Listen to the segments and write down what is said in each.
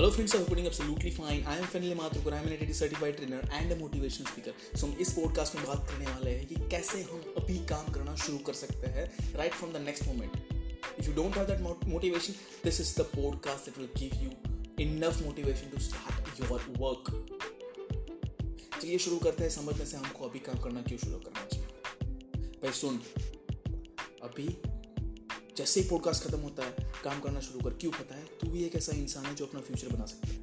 Hello friends I hoping absolutely fine I am Finley Mathur I am an certified trainer and a motivation speaker so हम इस podcast में बात करने वाले हैं कि कैसे हम अभी काम करना शुरू कर सकते हैं right from the next moment if you don't have that motivation this is the podcast that will give you enough motivation to start your work चलिए शुरू करते हैं, समझने से हमको अभी काम करना क्यों शुरू करना चाहिए? भाई सुन, अभी जैसे ही पॉडकास्ट खत्म होता है, काम करना शुरू कर। क्यों पता है? तू भी एक ऐसा इंसान है जो अपना फ्यूचर बना सकता है।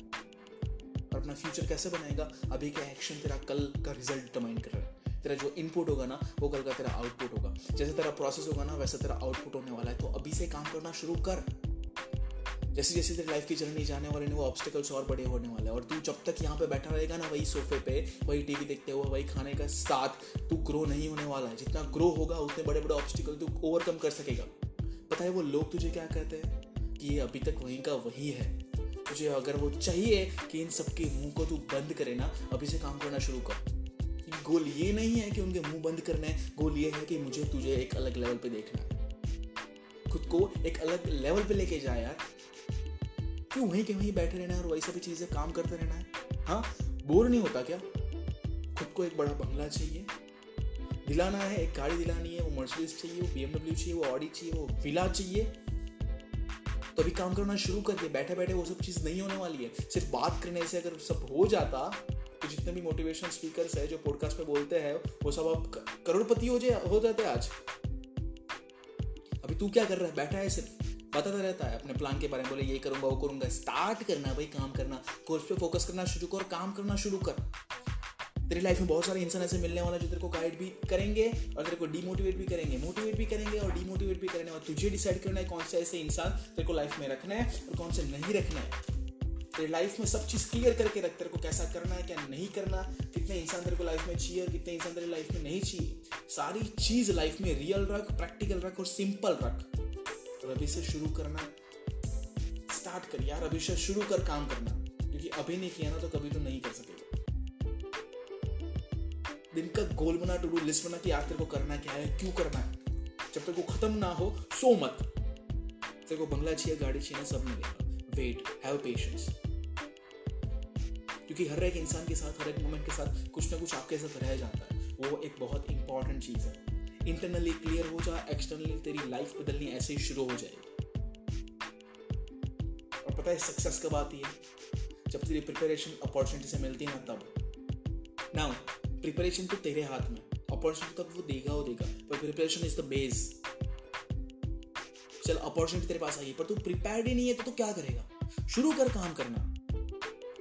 और अपना फ्यूचर कैसे बनाएगा? अभी का एक्शन तेरा कल का रिज़ल्ट डिटरमाइन कर रहा है। तेरा जो इनपुट होगा ना, वो कल का तेरा आउटपुट होगा। जैसे तेरा प्रोसेस होगा ना, वैसा तेरा आउटपुट होने वाला है। तो अभी से काम करना शुरू कर। जैसे जैसे तेरी लाइफ की जर्नी जाने वाले वो ऑब्स्टिकल्स और बड़े होने वाले और तू जब तक यहाँ पे बैठा रहेगा ना, वही सोफे पे, वही टीवी देखते हुए, वही खाने का साथ, तू ग्रो नहीं होने वाला है। जितना ग्रो होगा, उतने बड़े बड़े ऑब्स्टिकल तू ओवरकम कर सकेगा। पता है वो लोग तुझे क्या कहते हैं? कि ये अभी तक वहीं का वही है। तुझे अगर वो चाहिए कि इन सबके मुँह को तू बंद करे ना, अभी से काम करना शुरू कर। गोल ये नहीं है कि उनके मुँह बंद करना है गोल ये है कि मुझे तुझे एक अलग लेवल पे देखना है। खुद को एक अलग लेवल पे लेके जाए यार। क्यों वहीं के वहीं बैठे रहना है और वही सभी चीज़ें काम करते रहना है? हाँ बोर नहीं होता क्या? खुद को एक बड़ा बंगला चाहिए। दिलाना है, एक गाड़ी दिलानी है, वो मर्सिडीज चाहिए, वो बीएमडब्ल्यू चाहिए, वो ऑडी चाहिए, वो विला चाहिए। तो अभी काम करना शुरू करके बैठे बैठे वो सब चीज़ नहीं होने वाली है। सिर्फ़ बात करने से अगर सब हो जाता तो जितने भी मोटिवेशनल स्पीकर्स है, जो पॉडकास्ट पे बोलते हैं, वो सब अब करोड़पति हो जाए, हो जाते आज। अभी तू क्या कर रहा है? बैठा है सिर्फ़। पता तो रहता है, अपने प्लान के बारे में बोले, ये करूँगा, वो करूँगा। स्टार्ट करना भाई, काम करना। कोर्स पे फोकस करना शुरू कर, काम करना शुरू कर। तेरी लाइफ में बहुत सारे इंसान ऐसे मिलने वाले जो तेरे को गाइड भी करेंगे और तेरे को डिमोटिवेट भी करेंगे। मोटिवेट भी करेंगे और डिमोटिवेट भी करेंगे और तुझे डिसाइड करना है कौन से ऐसे इंसान तेरे को लाइफ में रखना है और कौन से नहीं रखना है। तेरे लाइफ में सब चीज़ क्लियर करके रख, तेरे को कैसा करना है, क्या नहीं करना, कितने इंसान तेरे को लाइफ में चाहिए और कितने इंसान तेरे लाइफ में नहीं चाहिए। सारी चीज़ लाइफ में रियल रख प्रैक्टिकल रख और सिंपल रख। तो अभी से शुरू करना। स्टार्ट कर यार, अभी से शुरू कर काम करना। क्योंकि अभी नहीं किया ना तो कभी तो नहीं कर सकेगा। दिन का गोल बना टू डू लिस्ट बना कि आज तेरे को करना क्या है, क्यों करना है? जब तक वो खत्म ना हो, सो मत। तेरे को बंगला चाहिए, गाड़ी चाहिए, सब मिलेगा। वेट हैव पेशेंस क्योंकि हर एक इंसान के साथ, हर एक मोमेंट के साथ कुछ ना कुछ आपके साथ रह जाता है। वो एक बहुत इंपॉर्टेंट चीज़ है। इंटरनली क्लियर हो जाए एक्सटर्नली तेरी लाइफ बदलनी ऐसे ही शुरू हो जाएगी। और पता है सक्सेस कब आती है? जब तेरी प्रिपरेशन अपॉर्चुनिटी से मिलती है ना, तब। नाउ प्रिपरेशन तो तेरे हाथ में। अपॉर्चुनिटी तो वो देगा वो देगा, पर प्रिपरेशन इज़ द बेस चल अपॉर्चुनिटी तेरे पास आई पर तू प्रिपेयर्ड ही नहीं है तो तू क्या करेगा? शुरू कर काम करना।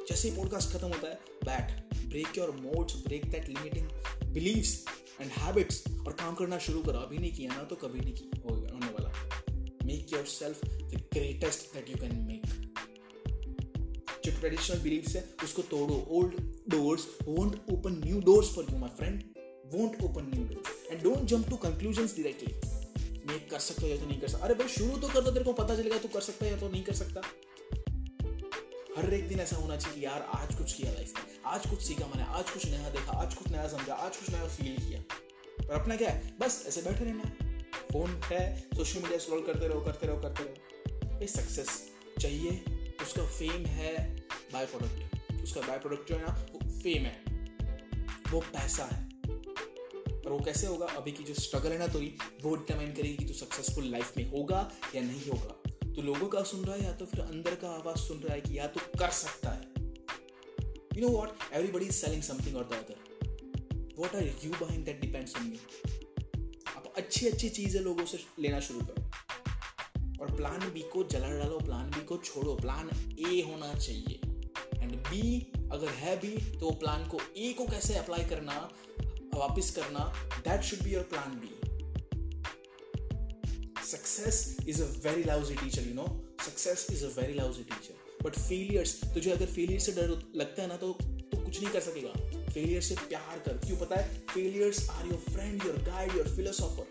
जैसे पॉडकास्ट खत्म होता है, बैठ break your moods break that limiting beliefs and habits और काम करना शुरू करो। अभी नहीं किया ना तो कभी नहीं होने वाला। Make yourself the greatest that you can make जो ट्रेडिशनल बिलीव्स है उसको तोड़ो। Old doors won't open new doors for you, my friend. Won't open new doors. And don't jump to conclusions directly. मैं कर सकता या तो नहीं कर सकता। अरे भाई शुरू तो कर दो तेरे को पता चलेगा तू कर सकता है या तो नहीं कर सकता। हर एक दिन ऐसा होना चाहिए यार आज कुछ किया लाइफ में। आज कुछ सीखा मैंने आज कुछ नया देखा आज कुछ नया समझा आज कुछ नया फील किया। पर अपना क्या है? बस ऐसे बैठे रहना फ़ोन है सोशल मीडिया स्क्रॉल करते रहो करते रहो करते रहो। ये सक्सेस चाहिए उसका फेम है बाय प्रोडक्ट उसका बाय प्रोडक्ट जो है ना, वो फेम है। वो पैसा है। पर वो कैसे होगा? अभी की जो स्ट्रगल है ना तो वो डिटरमाइन करेगी कि तू सक्सेसफुल लाइफ में होगा या नहीं होगा। तो लोगों का सुन रहा है या तो फिर अंदर का आवाज़ सुन रहा है कि या तो कर सकता है। You know what everybody is selling something और the other what are you buying that depends on you आप अच्छी अच्छी चीज़ें लोगों से लेना शुरू करो। और प्लान बी को जला डालो प्लान बी को छोड़ो। प्लान ए होना चाहिए। एंड बी अगर है भी तो प्लान को ए को कैसे अप्लाई करना, वापस करना that should be your plan B success is a very lousy teacher you know success is a very lousy teacher but failures तुझे अगर फेलियर से डर लगता है ना तो तो कुछ नहीं कर सकेगा. फेलियर से प्यार कर. क्यों पता है? Failures are your friend your guide your philosopher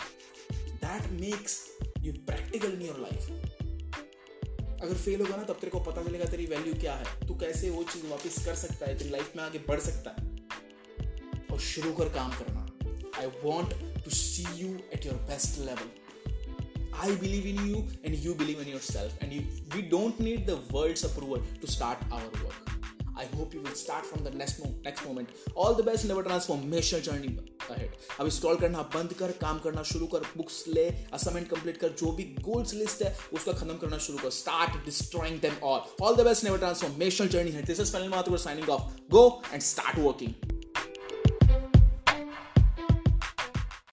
that makes you practical in your life अगर फेल होगा ना, तब तेरे को पता चलेगा तेरी वैल्यू क्या है। तू कैसे वो चीज़ वापस कर सकता है, तेरी लाइफ में आगे बढ़ सकता है। और शुरू कर काम करना। I want to see you at your best level I believe in you and you believe in yourself and we don't need the world's approval to start our work. I hope you will start from the next mo- next moment. All the best in our ahead. अभी scroll करना बंद कर, काम करना शुरू कर books ले assignment complete कर, जो भी गोल्स लिस्ट है, उसका खत्म करना शुरू कर. Start destroying them all all the best in our transformational journey है this is Finley Mathur signing off go and start working